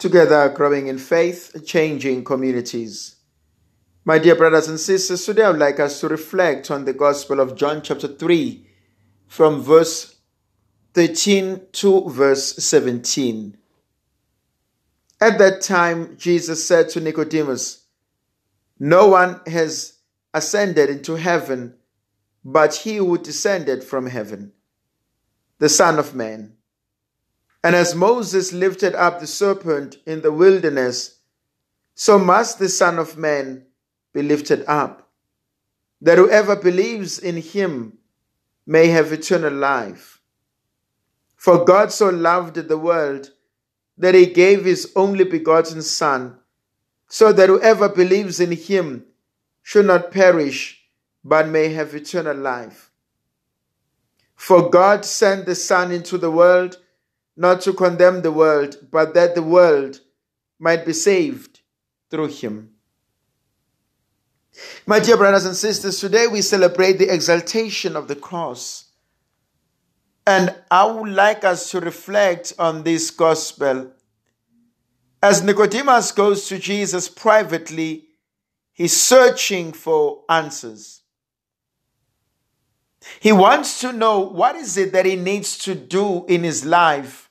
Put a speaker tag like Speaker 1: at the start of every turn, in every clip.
Speaker 1: together growing in faith, changing communities. My dear brothers and sisters, today I would like us to reflect on the Gospel of John, chapter 3, from verse 13 to verse 17. At that time, Jesus said to Nicodemus, No one has ascended into heaven but he who descended from heaven, the Son of Man. And as Moses lifted up the serpent in the wilderness, so must the Son of Man be lifted up, that whoever believes in him may have eternal life. For God so loved the world that he gave his only begotten Son, so that whoever believes in him should not perish, but may have eternal life. For God sent the Son into the world not to condemn the world, but that the world might be saved through him. My dear brothers and sisters, today we celebrate the exaltation of the cross. And I would like us to reflect on this gospel. As Nicodemus goes to Jesus privately, he's searching for answers. He wants to know what is it that he needs to do in his life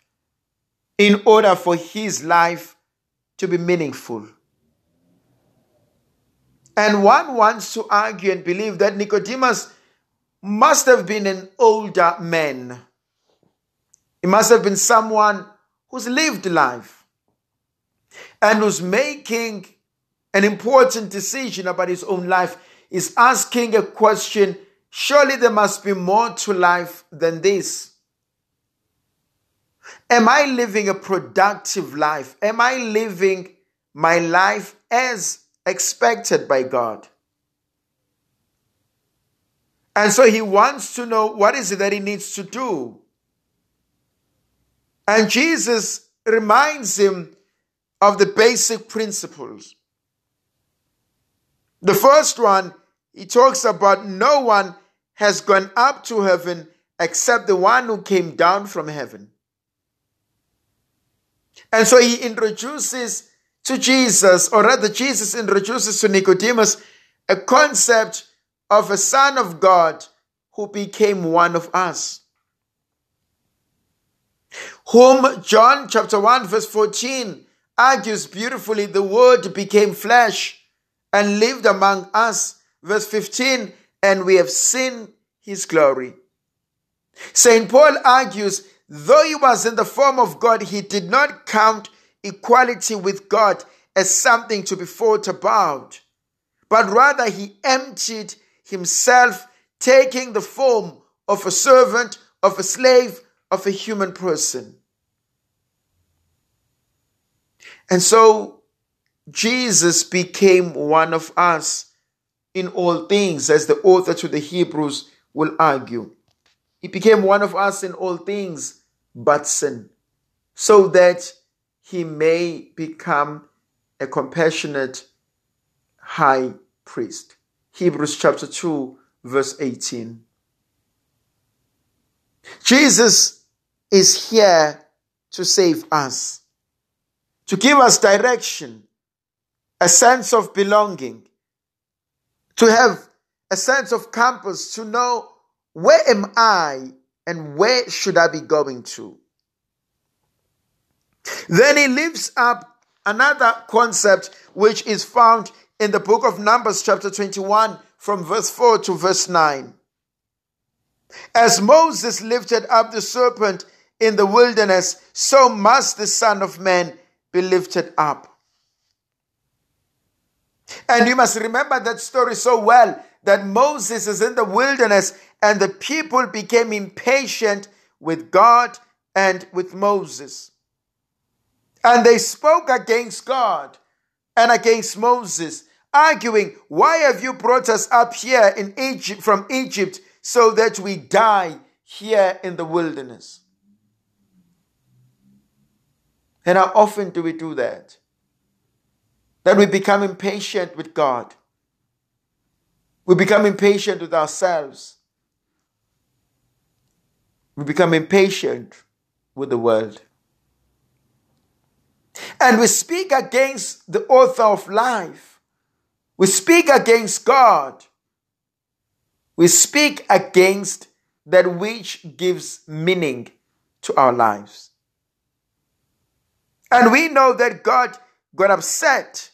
Speaker 1: in order for his life to be meaningful. And one wants to argue and believe that Nicodemus must have been an older man. He must have been someone who's lived life and who's making an important decision about his own life, is asking a question surely there must be more to life than this. Am I living a productive life? Am I living my life as expected by God? And so he wants to know what is it that he needs to do. And Jesus reminds him of the basic principles. The first one, he talks about no one has gone up to heaven except the one who came down from heaven. And so he introduces to Jesus, or rather, Jesus introduces to Nicodemus a concept of a son of God who became one of us. Whom John chapter 1 verse 14 argues beautifully the word became flesh and lived among us. Verse 15, and we have seen his glory. St. Paul argues Though he was in the form of God, he did not count equality with God as something to be fought about, but rather he emptied himself, taking the form of a servant, of a slave, of a human person. And so Jesus became one of us in all things, as the author to the Hebrews will argue. He became one of us in all things but sin, so that he may become a compassionate high priest. Hebrews chapter 2, verse 18. Jesus is here to save us, to give us direction, a sense of belonging, to have a sense of compass, to know where am I and where should I be going to? Then he lifts up another concept which is found in the book of Numbers, chapter 21, from verse 4 to verse 9. As Moses lifted up the serpent in the wilderness, so must the Son of Man be lifted up. And you must remember that story so well that Moses is in the wilderness and the people became impatient with God and with Moses. And they spoke against God and against Moses, arguing, Why have you brought us up here in Egypt from Egypt so that we die here in the wilderness? And how often do we do that? That we become impatient with God. We become impatient with ourselves. We become impatient with the world. And we speak against the author of life. We speak against God. We speak against that which gives meaning to our lives. And we know that God got upset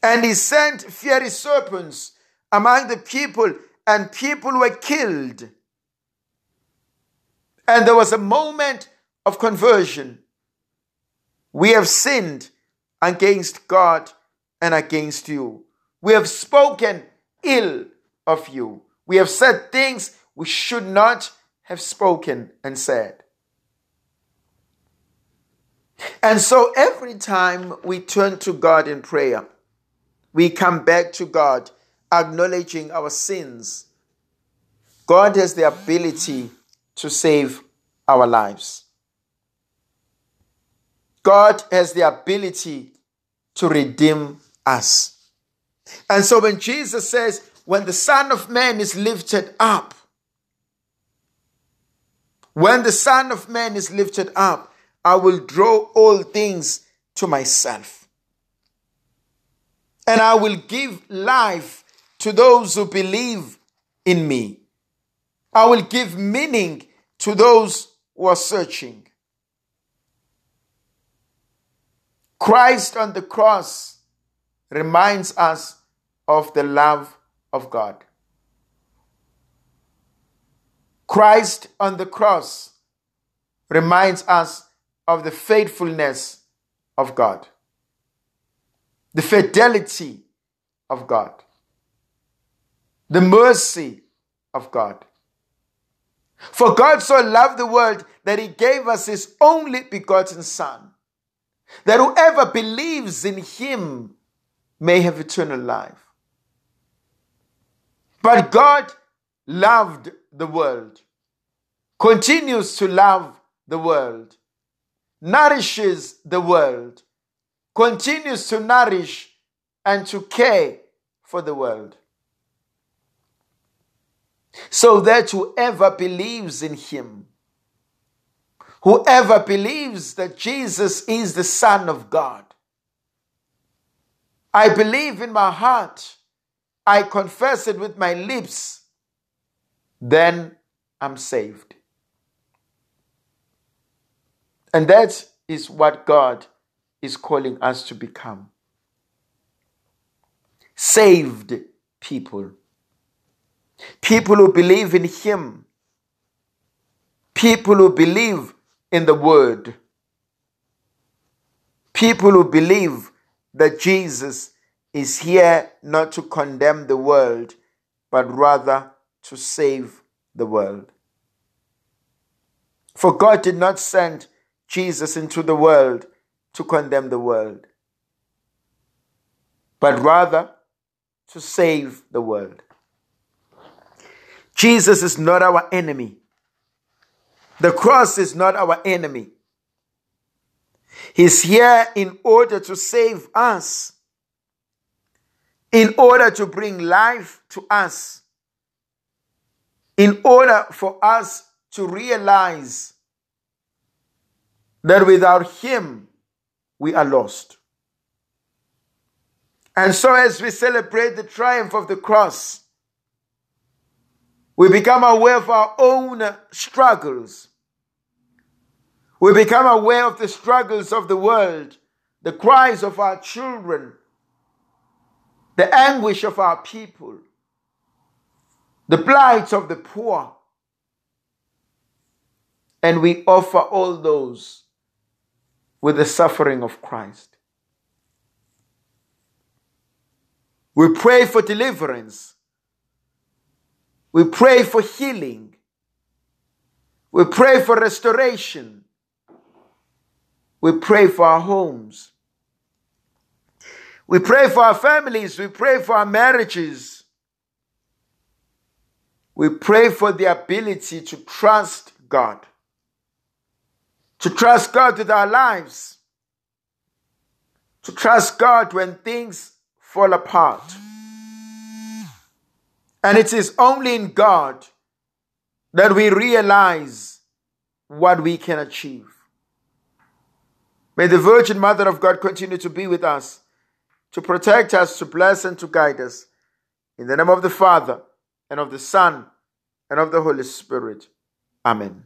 Speaker 1: and he sent fiery serpents among the people, and people were killed. And there was a moment of conversion. We have sinned against God and against you. We have spoken ill of you. We have said things we should not have spoken and said. And so every time we turn to God in prayer, we come back to God acknowledging our sins. God has the ability to save our lives. God has the ability to redeem us. And so when Jesus says, when the Son of Man is lifted up, when the Son of Man is lifted up, I will draw all things to myself. And I will give life to those who believe in me. I will give meaning to those who are searching. Christ on the cross reminds us of the love of God. Christ on the cross reminds us of the faithfulness of God, the fidelity of God, the mercy of God. For God so loved the world that he gave us his only begotten Son, that whoever believes in him may have eternal life. But God loved the world, continues to love the world, nourishes the world, continues to nourish and to care for the world. So that whoever believes in him, whoever believes that Jesus is the Son of God, I believe in my heart, I confess it with my lips, then I'm saved. And that is what God is calling us to become saved people. People who believe in Him. People who believe in the Word. People who believe that Jesus is here not to condemn the world, but rather to save the world. For God did not send Jesus into the world to condemn the world, but rather to save the world. Jesus is not our enemy. The cross is not our enemy. He's here in order to save us, in order to bring life to us, in order for us to realize that without Him we are lost. And so, as we celebrate the triumph of the cross, we become aware of our own struggles. We become aware of the struggles of the world, the cries of our children, the anguish of our people, the plight of the poor. And we offer all those with the suffering of Christ. We pray for deliverance. We pray for healing. We pray for restoration. We pray for our homes. We pray for our families. We pray for our marriages. We pray for the ability to trust God, to trust God with our lives, to trust God when things fall apart. And it is only in God that we realize what we can achieve. May the Virgin Mother of God continue to be with us, to protect us, to bless, and to guide us. In the name of the Father, and of the Son, and of the Holy Spirit. Amen.